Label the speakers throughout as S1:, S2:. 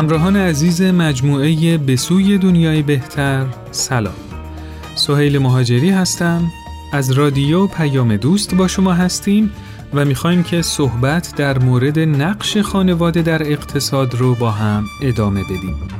S1: همراهان عزیز مجموعه به سوی دنیای بهتر سلام. سهیل مهاجری هستم. از رادیو پیام دوست با شما هستیم و می‌خوایم که صحبت در مورد نقش خانواده در اقتصاد رو با هم ادامه بدیم.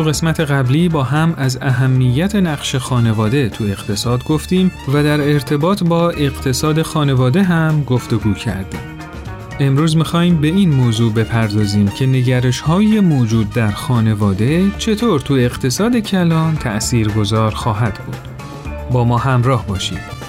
S1: تو قسمت قبلی با هم از اهمیت نقش خانواده تو اقتصاد گفتیم و در ارتباط با اقتصاد خانواده هم گفتگو کردیم. امروز می‌خوایم به این موضوع بپردازیم که نگرش های موجود در خانواده چطور تو اقتصاد کلان تأثیر گذار خواهد بود. با ما همراه باشید.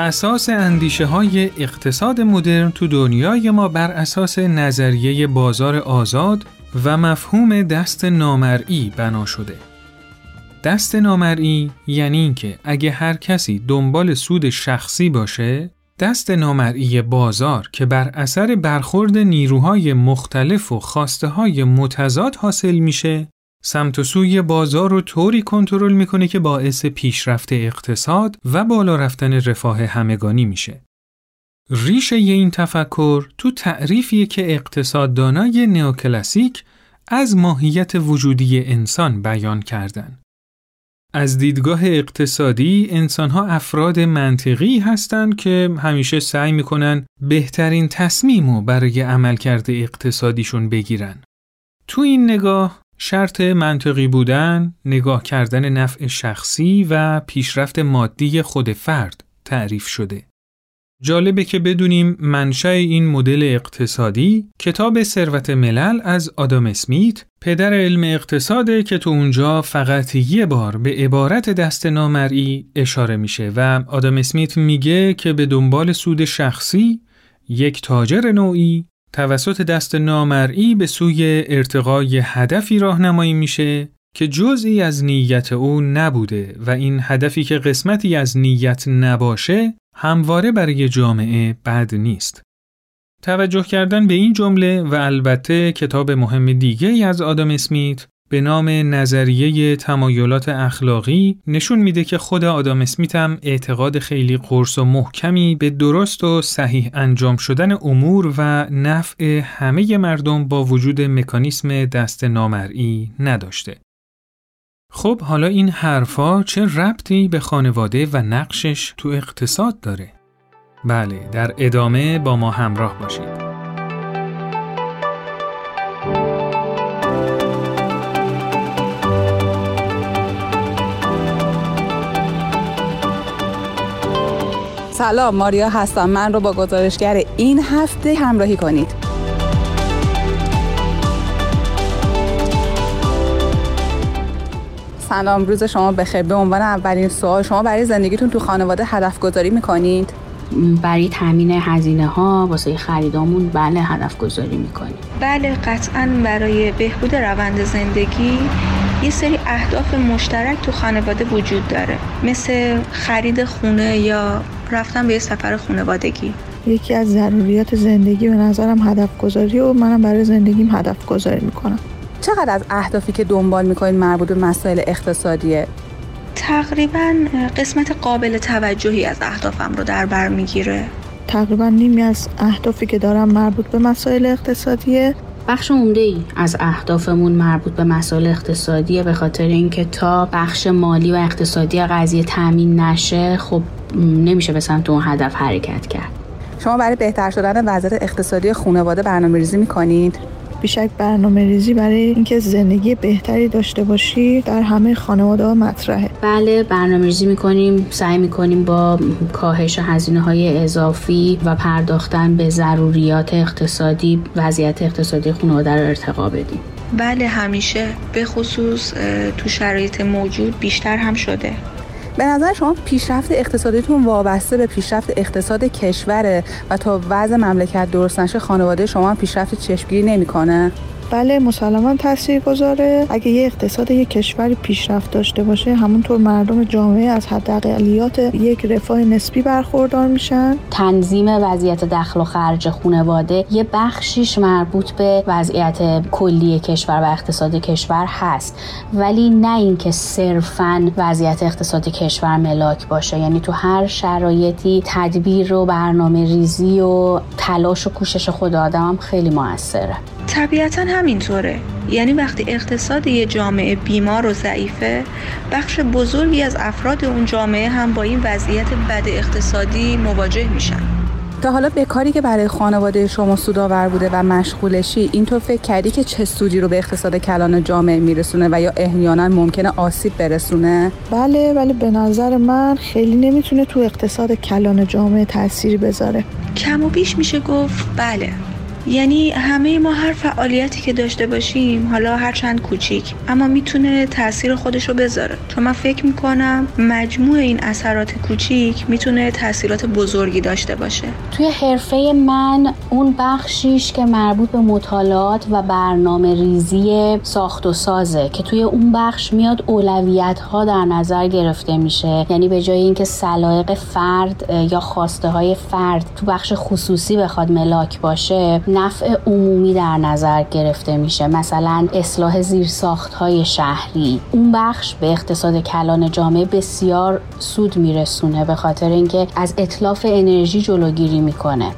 S1: اساس اندیشه های اقتصاد مدرن تو دنیای ما بر اساس نظریه بازار آزاد و مفهوم دست نامرئی بنا شده. دست نامرئی یعنی اینکه اگه هر کسی دنبال سود شخصی باشه، دست نامرئی بازار که بر اثر برخورد نیروهای مختلف و خواسته های متضاد حاصل میشه سمت و سوی بازار رو طوری کنترل می‌کنه که باعث پیشرفت اقتصاد و بالا رفتن رفاه همگانی میشه. ریشه این تفکر تو تعریفیه که اقتصاددانای نئوکلاسیک از ماهیت وجودی انسان بیان کردن. از دیدگاه اقتصادی انسانها افراد منطقی هستند که همیشه سعی می‌کنن بهترین تصمیم رو برای عملکرد اقتصادیشون بگیرن. تو این نگاه شرط منطقی بودن، نگاه کردن نفع شخصی و پیشرفت مادی خود فرد تعریف شده. جالبه که بدونیم منشأ این مدل اقتصادی کتاب ثروت ملل از آدام اسمیت پدر علم اقتصاده که تو اونجا فقط یه بار به عبارت دست نامرئی اشاره میشه و آدام اسمیت میگه که به دنبال سود شخصی یک تاجر نوعی توسط دست نامرئی به سوی ارتقای هدفی راهنمایی میشه که جزئی از نیت او نبوده و این هدفی که قسمتی از نیت نباشه همواره برای جامعه بد نیست. توجه کردن به این جمله و البته کتاب مهم دیگه از آدم اسمیت به نام نظریه تمایلات اخلاقی نشون میده که خود آدام اسمیت هم اعتقاد خیلی قرص و محکمی به درست و صحیح انجام شدن امور و نفع همه مردم با وجود مکانیسم دست نامرئی نداشته. خب حالا این حرفا چه ربطی به خانواده و نقشش تو اقتصاد داره؟ بله در ادامه با ما همراه باشید.
S2: سلام ماریا هستم. من رو با گزارشگر این هفته همراهی کنید. سلام روز شما بخیر. به عنوان اولین سوال شما برای زندگیتون تو خانواده هدف گذاری می‌کنید؟
S3: برای تامین هزینه ها واسه خریدامون بله هدف گذاری می‌کنیم.
S4: بله قطعا برای بهبود روند زندگی یه سری اهداف مشترک تو خانواده وجود داره. مثل خرید خونه یا رفتن به یه سفر خانوادگی.
S5: یکی از ضروریات زندگی به نظرم هدف گذاری و منم برای زندگیم هدف گذاری می‌کنم.
S2: چقدر از اهدافی که دنبال می‌کنید مربوط به مسائل اقتصادیه؟
S4: تقریبا قسمت قابل توجهی از اهدافم رو در بر می‌گیره.
S5: تقریبا نیمی از اهدافی که دارم مربوط به مسائل اقتصادیه.
S3: بخش عمده ای از اهدافمون مربوط به مسائل اقتصادیه به خاطر اینکه تا بخش مالی و اقتصادی قضیه تامین نشه خب نمیشه به سمت اون هدف حرکت کرد.
S2: شما برای بهتر شدن وضعیت اقتصادی خانواده برنامه ریزی می‌کنید؟
S5: بیشک برنامه ریزی برای اینکه زندگی بهتری داشته باشی در همه خانواده ها مطرحه.
S3: بله برنامه ریزی می‌کنیم سعی می‌کنیم با کاهش هزینه های اضافی و پرداختن به ضروریات اقتصادی وضعیت اقتصادی خانواده رو ارتقا بدیم.
S4: بله همیشه. به خصوص تو شرایط موجود بیشتر هم شده.
S2: به نظر شما پیشرفت اقتصادیتون وابسته به پیشرفت اقتصاد کشوره و تا وضع مملکت درست نشه خانواده شما پیشرفت چشمگیری نمی‌کنه؟
S5: بله مسلما تاثیر گذاره اگه یه اقتصاد یک کشوری پیشرفت داشته باشه همونطور مردم جامعه از حداقلیات یک رفاه نسبی برخوردار میشن.
S3: تنظیم وضعیت دخل و خرج خانواده یه بخشیش مربوط به وضعیت کلی کشور و اقتصاد کشور هست. ولی نه اینکه صرفا وضعیت اقتصاد کشور ملاک باشه. یعنی تو هر شرایطی تدبیر و برنامه ریزی و تلاش و کوشش خود آدم هم خیلی موثره.
S4: طبیعتا همینطوره. یعنی وقتی اقتصاد یه جامعه بیمار و ضعیفه بخش بزرگی از افراد اون جامعه هم با این وضعیت بد اقتصادی مواجه میشن.
S2: تا حالا به کاری که برای خانواده شما سودآور بوده و مشغولشی اینطور فکر کردی که چه سودی رو به اقتصاد کلان جامعه میرسونه و یا احیانا ممکنه آسیب برسونه؟
S5: بله ولی به نظر من خیلی نمی‌تونه تو اقتصاد کلان جامعه تاثیری بذاره.
S4: کم و بیش میشه گفت بله. یعنی همه ما هر فعالیتی که داشته باشیم حالا هر چند کوچیک اما می‌تونه تاثیر خودش رو بذاره. چون من فکر می‌کنم مجموع این اثرات کوچیک می‌تونه تاثیرات بزرگی داشته باشه.
S3: توی حرفه من اون بخشیش که مربوط به مطالعات و برنامه ریزی ساخت و سازه که توی اون بخش میاد اولویت ها در نظر گرفته میشه. یعنی به جای اینکه سلایق فرد یا خواسته های فرد تو بخش خصوصی بخواد ملاک باشه نفع عمومی در نظر گرفته میشه. مثلا اصلاح زیرساخت های شهری. اون بخش به اقتصاد کلان جامعه بسیار سود میرسونه به خاطر اینکه از اطلاف انرژی جلوگیری می‌کنه.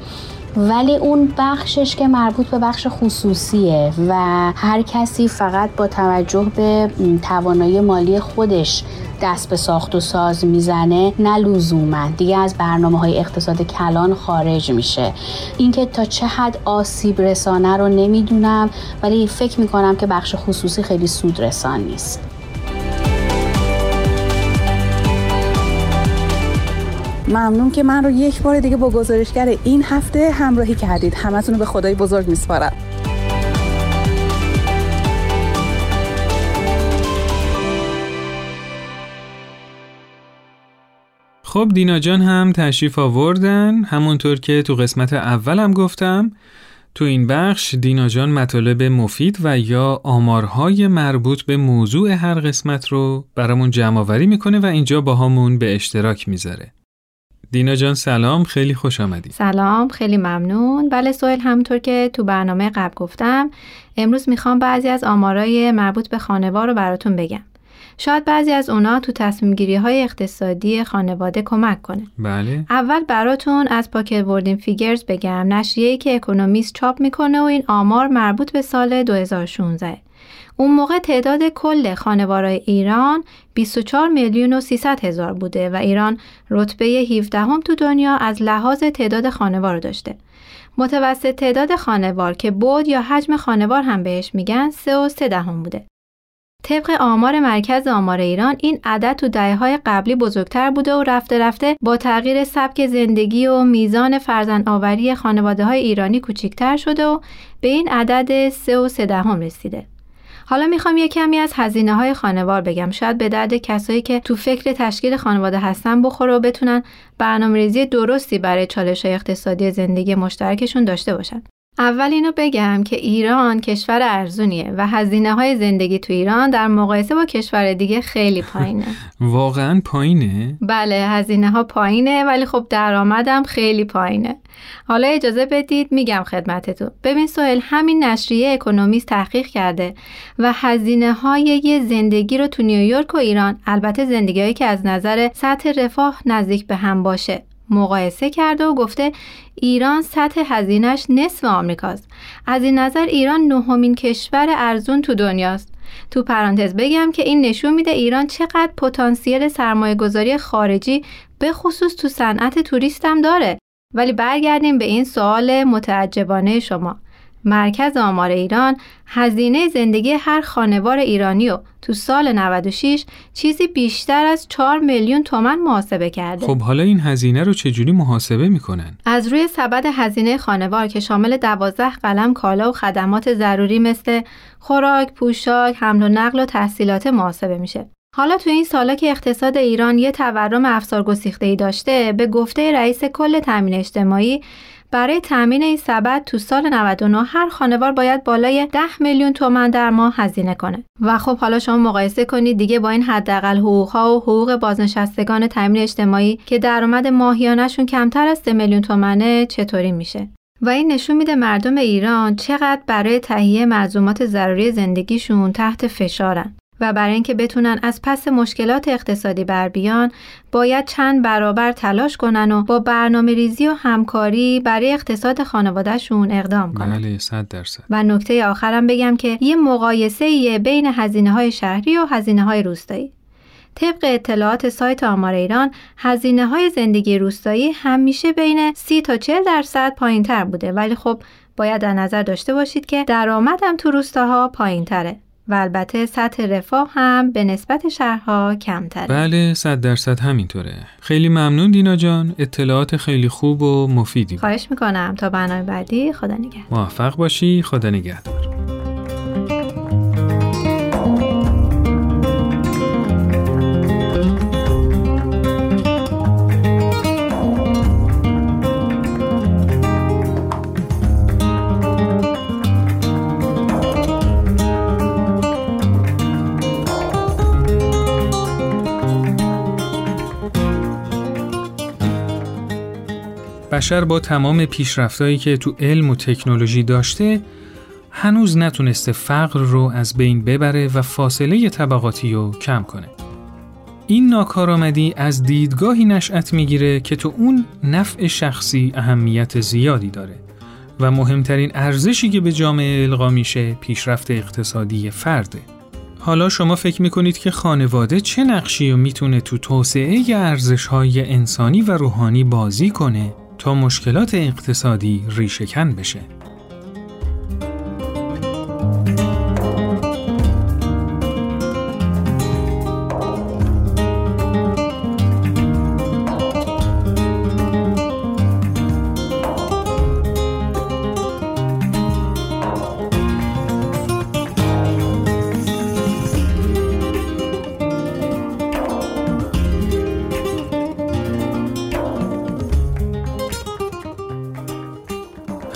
S3: ولی اون بخشش که مربوط به بخش خصوصیه و هر کسی فقط با توجه به توانایی مالی خودش دست به ساخت و ساز می‌زنه نه لزوما. دیگه از برنامه های اقتصاد کلان خارج میشه. اینکه تا چه حد آسیب رسانه رو نمی‌دونم ولی فکر می‌کنم که بخش خصوصی خیلی سود رسان نیست.
S2: ممنون که من رو یک بار دیگه با گزارشگر این هفته همراهی کردید. همتون رو به خدای بزرگ میسپارم.
S1: خب دینا جان هم تشریف آوردن. همونطور که تو قسمت اولم گفتم تو این بخش دینا جان مطالب مفید و یا آمارهای مربوط به موضوع هر قسمت رو برامون جمع آوری می‌کنه و اینجا با همون به اشتراک می‌ذاره. دینا جان سلام خیلی خوش آمدی.
S6: سلام خیلی ممنون. بله سوال همونطور که تو برنامه قبل گفتم امروز می‌خوام بعضی از آمارای مربوط به خانوار رو براتون بگم. شاید بعضی از اونا تو تصمیم گیری های اقتصادی خانواده کمک کنه.
S1: بله.
S6: اول براتون از پاکت بوردین فیگرز بگم نشریه‌ای که اکونومیست چاپ می‌کنه و این آمار مربوط به سال 2016. اون موقع تعداد کل خانوارای ایران 24 میلیون و 300 هزار بوده و ایران رتبه 17 هم تو دنیا از لحاظ تعداد خانوار داشته. متوسط تعداد خانوار که بود یا حجم خانوار هم بهش میگن 3 و 3 دهم بوده. طبق آمار مرکز آمار ایران این عدد تو دهه های قبلی بزرگتر بوده و رفته رفته با تغییر سبک زندگی و میزان فرزند آوری خانواده های ایرانی کوچیکتر شده و به این عدد 3 و 3 دهم رسیده. حالا می‌خوام یه کمی از هزینه های خانوار بگم شاید به درد کسایی که تو فکر تشکیل خانواده هستن بخوره و بتونن برنامه‌ریزی درستی برای چالش های اقتصادی زندگی مشترکشون داشته باشن. اول اینو بگم که ایران کشور ارزونیه و هزینه های زندگی تو ایران در مقایسه با کشور دیگه خیلی پایینه.
S1: واقعا پایینه؟
S6: بله هزینه ها پایینه ولی خب درآمدم خیلی پایینه. حالا اجازه بدید میگم خدمتتون. ببین سوهل همین نشریه اکونومیست تحقیق کرده و هزینه های یه زندگی رو تو نیویورک و ایران البته زندگی که از نظر سطح رفاه نزدیک به هم باشه. مقایسه کرده و گفته ایران سطح هزینش نصف آمریکاست. از این نظر ایران نهمین کشور ارزون تو دنیاست. تو پرانتز بگم که این نشون میده ایران چقدر پتانسیل سرمایه گذاری خارجی به خصوص تو صنعت توریست هم داره. ولی برگردیم به این سوال متعجبانه شما. مرکز آمار ایران هزینه زندگی هر خانوار ایرانی رو تو سال 96 چیزی بیشتر از 4 میلیون تومن محاسبه کرده.
S1: خب حالا این هزینه رو چجوری محاسبه می‌کنن؟
S6: از روی سبد هزینه خانوار که شامل 12 قلم کالا و خدمات ضروری مثل خوراک، پوشاک، حمل و نقل و تحصیلات محاسبه میشه. حالا تو این سالا که اقتصاد ایران یه تورم افسار ای داشته به گفته رئیس کل تامین اجتماعی برای تامین این سبد تو سال 99 هر خانوار باید بالای 10 میلیون تومن در ماه هزینه کنه. و خب حالا شما مقایسه کنید دیگه با این حداقل ها و حقوق بازنشستگان تامین اجتماعی که درآمد ماهیانهشون کمتر از 3 میلیون تومنه چطوری میشه؟ و این نشون میده مردم ایران چقدر برای تهیه ملزومات ضروری زندگیشون تحت فشارن. و برای اینکه بتونن از پس مشکلات اقتصادی بر بیان باید چند برابر تلاش کنن و با برنامه ریزی و همکاری برای اقتصاد خانوادهشون اقدام کنن.
S1: بله صد درصد.
S6: و نکته آخرم بگم که یه مقایسه بین هزینه های شهری و هزینه های روستایی. طبق اطلاعات سایت آمار ایران هزینه های زندگی روستایی همیشه بین 30 تا 40 درصد پایین تر بوده. ولی خب باید در نظر داشته باشید که درآمدم تو روستاها پایین تره و البته سطح رفاه هم به نسبت شهرها کمتره.
S1: بله صد درصد همینطوره. خیلی ممنون دینا جان. اطلاعات خیلی خوب و مفیدی
S6: خواهش می‌کنم. تا برنامه بعدی خدا نگهدار.
S1: موفق باشی. خدا نگهدار. بشر با تمام پیشرفتایی که تو علم و تکنولوژی داشته هنوز نتونسته فقر رو از بین ببره و فاصله طبقاتی رو کم کنه. این ناکارآمدی از دیدگاهی نشأت می‌گیره که تو اون نفع شخصی اهمیت زیادی داره و مهمترین ارزشی که به جامعه القا میشه پیشرفت اقتصادی فرده. حالا شما فکر می‌کنید که خانواده چه نقشی رو می‌تونه تو توسعه ارزشهای انسانی و روحانی بازی کنه تا مشکلات اقتصادی ریشهکن بشه.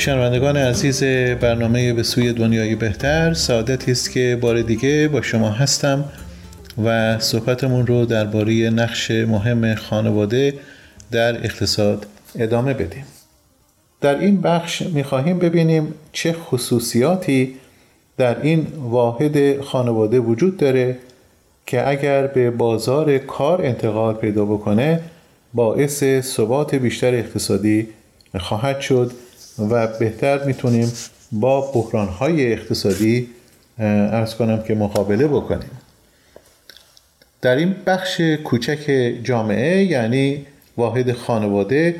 S7: شنوندگان عزیز برنامه به سوی دنیای بهتر سعادتی است که بار دیگه با شما هستم و صحبتمون رو درباره نقش مهم خانواده در اقتصاد ادامه بدیم. در این بخش می‌خواهیم ببینیم چه خصوصیاتی در این واحد خانواده وجود داره که اگر به بازار کار انتقال پیدا بکنه باعث ثبات بیشتر اقتصادی خواهد شد. و بهتر می‌تونیم با بحرانهای اقتصادی ارز کنم که مقابله بکنیم. در این بخش کوچک جامعه یعنی واحد خانواده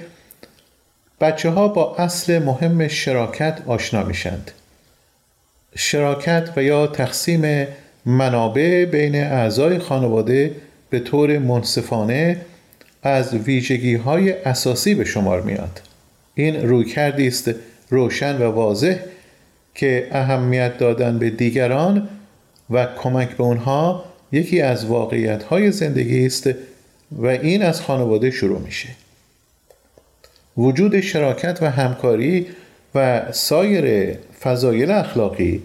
S7: بچه ها با اصل مهم شراکت آشنا میشند. شراکت و یا تقسیم منابع بین اعضای خانواده به طور منصفانه از ویژگی های اساسی به شمار میاد. این رویکردی است روشن و واضح که اهمیت دادن به دیگران و کمک به اونها یکی از واقعیت های زندگی است و این از خانواده شروع میشه. وجود شراکت و همکاری و سایر فضایل اخلاقی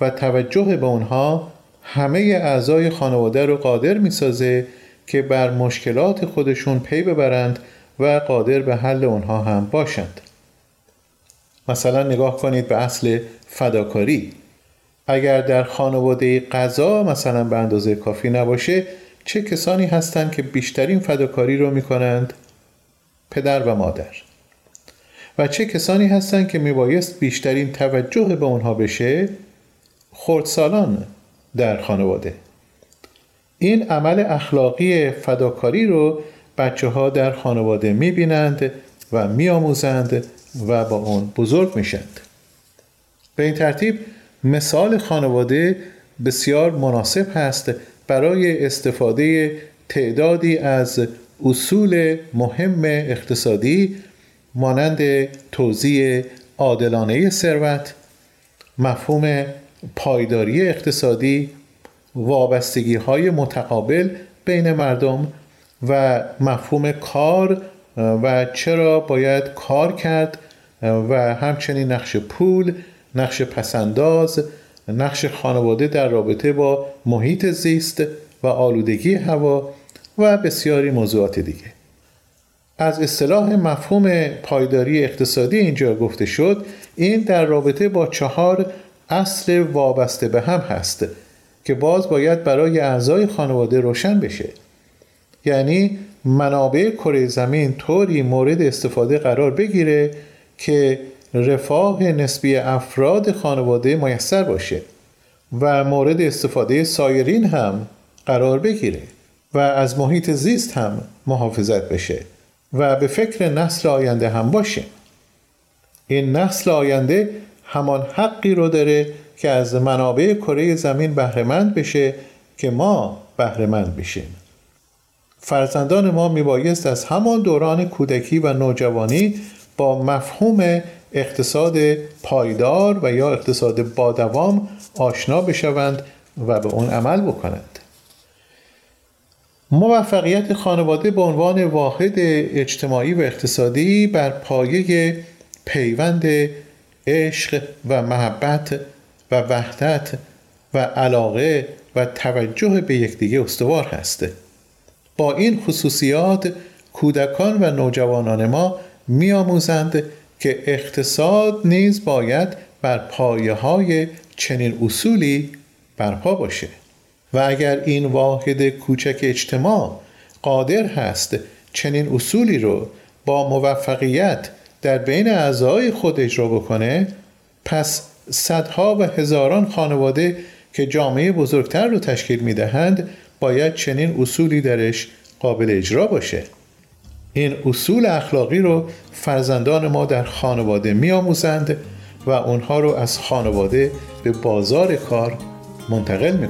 S7: و توجه به اونها همه اعضای خانواده رو قادر می‌سازه که بر مشکلات خودشون پی ببرند و قادر به حل اونها هم باشند مثلا نگاه کنید به اصل فداکاری اگر در خانواده غذا مثلا به اندازه کافی نباشه چه کسانی هستند که بیشترین فداکاری رو می‌کنند؟ پدر و مادر و چه کسانی هستند که میبایست بیشترین توجه به اونها بشه؟ خردسالان در خانواده این عمل اخلاقی فداکاری رو بچه ها در خانواده می‌بینند و میآموزند و با اون بزرگ میشند به این ترتیب مثال خانواده بسیار مناسب هست برای استفاده تعدادی از اصول مهم اقتصادی مانند توزیع عادلانه ثروت مفهوم پایداری اقتصادی وابستگی های متقابل بین مردم و مفهوم کار و چرا باید کار کرد و همچنین نقش پول نقش پسنداز نقش خانواده در رابطه با محیط زیست و آلودگی هوا و بسیاری موضوعات دیگه. از اصطلاح مفهوم پایداری اقتصادی اینجا گفته شد این در رابطه با چهار اصل وابسته به هم هست که باز باید برای اعضای خانواده روشن بشه. یعنی منابع کره زمین طوری مورد استفاده قرار بگیره که رفاه نسبی افراد خانواده میسر باشه و مورد استفاده سایرین هم قرار بگیره و از محیط زیست هم محافظت بشه و به فکر نسل آینده هم باشه. این نسل آینده همان حقی رو داره که از منابع کره زمین بهرهمند بشه که ما بهرهمند بشیم. فرزندان ما میبایست از همان دوران کودکی و نوجوانی با مفهوم اقتصاد پایدار و یا اقتصاد بادوام آشنا بشوند و به اون عمل بکنند. موفقیت خانواده به عنوان واحد اجتماعی و اقتصادی بر پایه پیوند عشق و محبت و وحدت و علاقه و توجه به یکدیگه استوار هسته با این خصوصیات کودکان و نوجوانان ما میآموزند که اقتصاد نیز باید بر پایه های چنین اصولی برپا باشه. و اگر این واحد کوچک اجتماع قادر هست چنین اصولی رو با موفقیت در بین اعضای خود اجرا بکنه پس صدها و هزاران خانواده که جامعه بزرگتر رو تشکیل می‌دهند باید چنین اصولی درش قابل اجرا باشه. این اصول اخلاقی رو فرزندان ما در خانواده میآموزند و اونها رو از خانواده به بازار کار منتقل می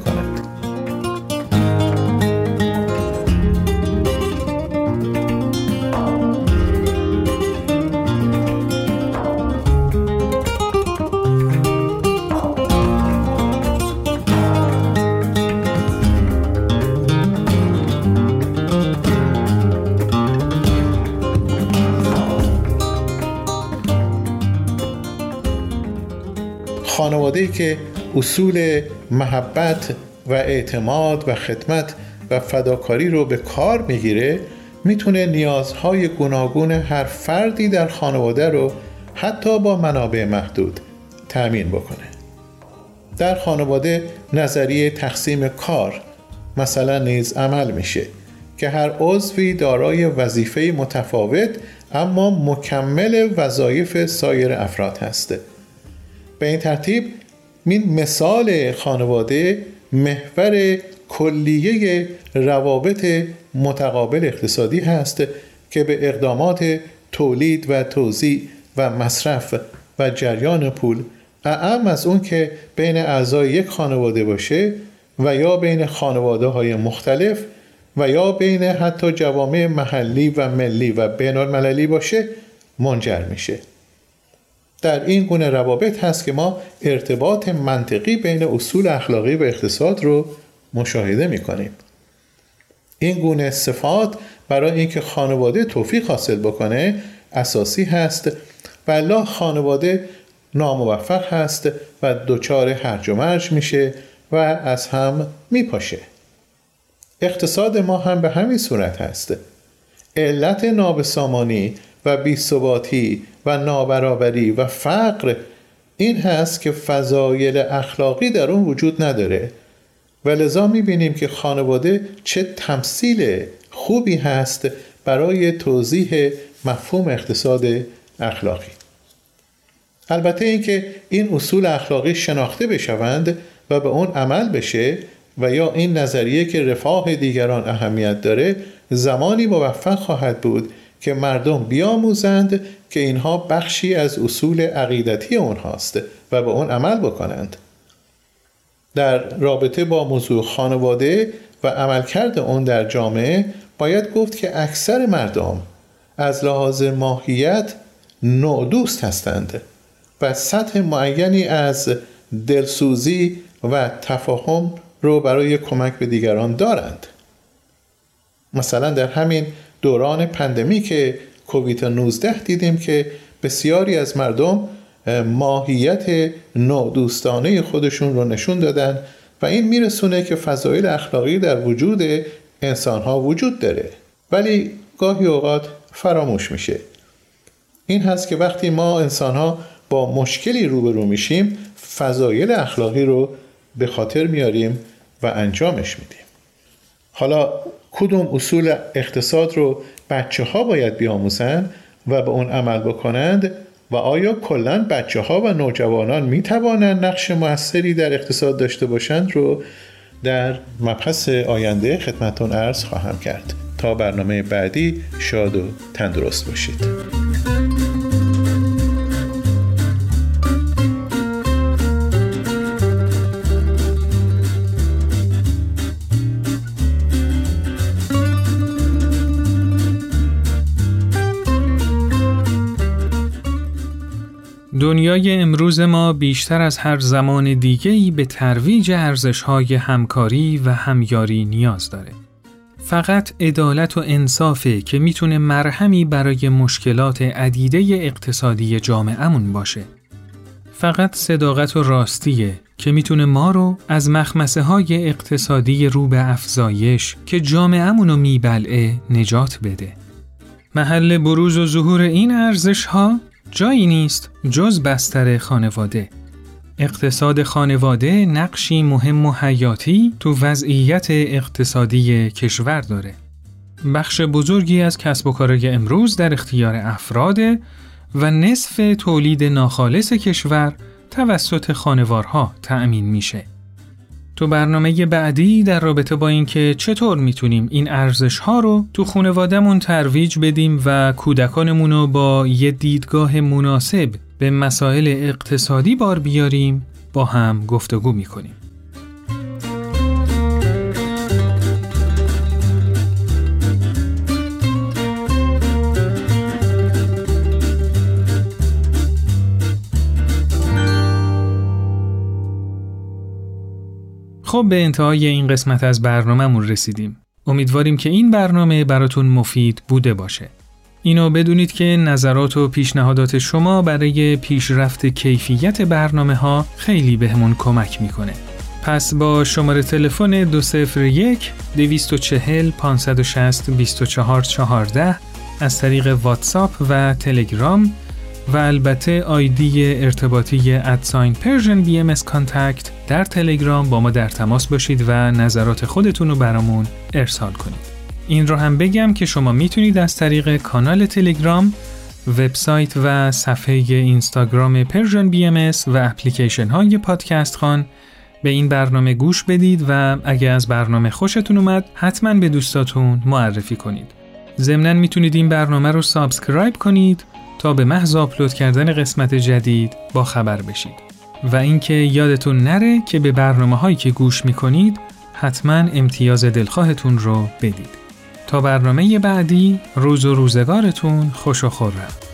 S7: خانواده که اصول محبت و اعتماد و خدمت و فداکاری رو به کار می‌گیره می‌تونه نیازهای گوناگون هر فردی در خانواده رو حتی با منابع محدود تأمین بکنه. در خانواده نظریه تقسیم کار مثلا نیز عمل میشه که هر عضوی دارای وظیفه متفاوت اما مکمل وظایف سایر افراد هسته به این ترتیب این مثال خانواده محور کلیه روابط متقابل اقتصادی هست که به اقدامات تولید و توزیع و مصرف و جریان پول اعم از اون که بین اعضای یک خانواده باشه و یا بین خانواده های مختلف و یا بین حتی جوامع محلی و ملی و بین المللی باشه منجر میشه. در این گونه روابط هست که ما ارتباط منطقی بین اصول اخلاقی و اقتصاد رو مشاهده می کنیم. این گونه صفات برای اینکه خانواده توفیق حاصل بکنه اساسی هست و خانواده ناموفق هست و دچار هرج و مرج میشه و از هم میپاشه اقتصاد ما هم به همین صورت هست علت نابسامانی و بیثباتی و نابرابری و فقر این هست که فضایل اخلاقی در اون وجود نداره. و لذا می‌بینیم که خانواده چه تمثیل خوبی هست برای توضیح مفهوم اقتصاد اخلاقی. البته اینکه این اصول اخلاقی شناخته بشوند و به اون عمل بشه و یا این نظریه که رفاه دیگران اهمیت داره زمانی موفق خواهد بود که مردم بیاموزند که اینها بخشی از اصول عقیدتی اونهاست و به اون عمل بکنند. در رابطه با موضوع خانواده و عملکرد اون در جامعه باید گفت که اکثر مردم از لحاظ ماهیت نودوست هستند و سطح معینی از دلسوزی و تفاهم رو برای کمک به دیگران دارند. مثلا در همین دوران پندمی که کووید 19 دیدیم که بسیاری از مردم ماهیت نادوستانه خودشون رو نشون دادن و این میرسونه که فضایل اخلاقی در وجود انسان ها وجود داره. ولی گاهی اوقات فراموش میشه. این هست که وقتی ما انسان ها با مشکلی روبرو میشیم فضایل اخلاقی رو به خاطر میاریم و انجامش میدیم. حالا کدوم اصول اقتصاد رو بچه ها باید بیاموزن و به اون عمل بکنند و آیا کلا بچه ها و نوجوانان می توانند نقش موثری در اقتصاد داشته باشند رو در مبحث آینده خدمتون عرض خواهم کرد. تا برنامه بعدی شاد و تندرست باشید.
S1: دنیای امروز ما بیشتر از هر زمان دیگه‌ای به ترویج ارزش‌های همکاری و همیاری نیاز داره. فقط عدالت و انصافه که می‌تونه مرهمی برای مشکلات عدیده اقتصادی جامعهمون باشه. فقط صداقت و راستیه که می‌تونه ما رو از مخمسه های اقتصادی رو به افزایش که جامعهمون رو میبلعه نجات بده. محل بروز و ظهور این ارزش ها جایی نیست جز بستر خانواده. اقتصاد خانواده نقشی مهم و حیاتی تو وضعیت اقتصادی کشور داره. بخش بزرگی از کسب و کارهای امروز در اختیار افراده و نصف تولید ناخالص کشور توسط خانوارها تأمین میشه. تو برنامه بعدی در رابطه با اینکه چطور می‌تونیم این ارزش ها رو تو خانوادهمون ترویج بدیم و کودکانمون رو با یه دیدگاه مناسب به مسائل اقتصادی بار بیاریم با هم گفتگو می‌کنیم. خب به انتهای این قسمت از برنامهمون رسیدیم. امیدواریم که این برنامه براتون مفید بوده باشه. اینو بدونید که نظرات و پیشنهادات شما برای پیشرفت کیفیت برنامه ها خیلی بهمون کمک می‌کنه. پس با شماره تلفن 201 240 560 2414 از طریق واتساپ و تلگرام و البته آیدی ارتباطی at sign Persian BM contact در تلگرام با ما در تماس باشید و نظرات خودتون رو برامون ارسال کنید. این رو هم بگم که شما می‌تونید از طریق کانال تلگرام، وبسایت و صفحه اینستاگرام Persian BM و اپلیکیشن های پادکست خوان به این برنامه گوش بدید و اگه از برنامه خوشتون اومد حتما به دوستاتون معرفی کنید. ضمنا می‌تونید این برنامه رو subscribe کنید تا به محض آپلود کردن قسمت جدید با خبر بشید. و اینکه یادتون نره که به برنامه هایی که گوش می‌کنید حتما امتیاز دلخواهتون رو بدید. تا برنامه بعدی روز و روزگارتون خوش و خورم.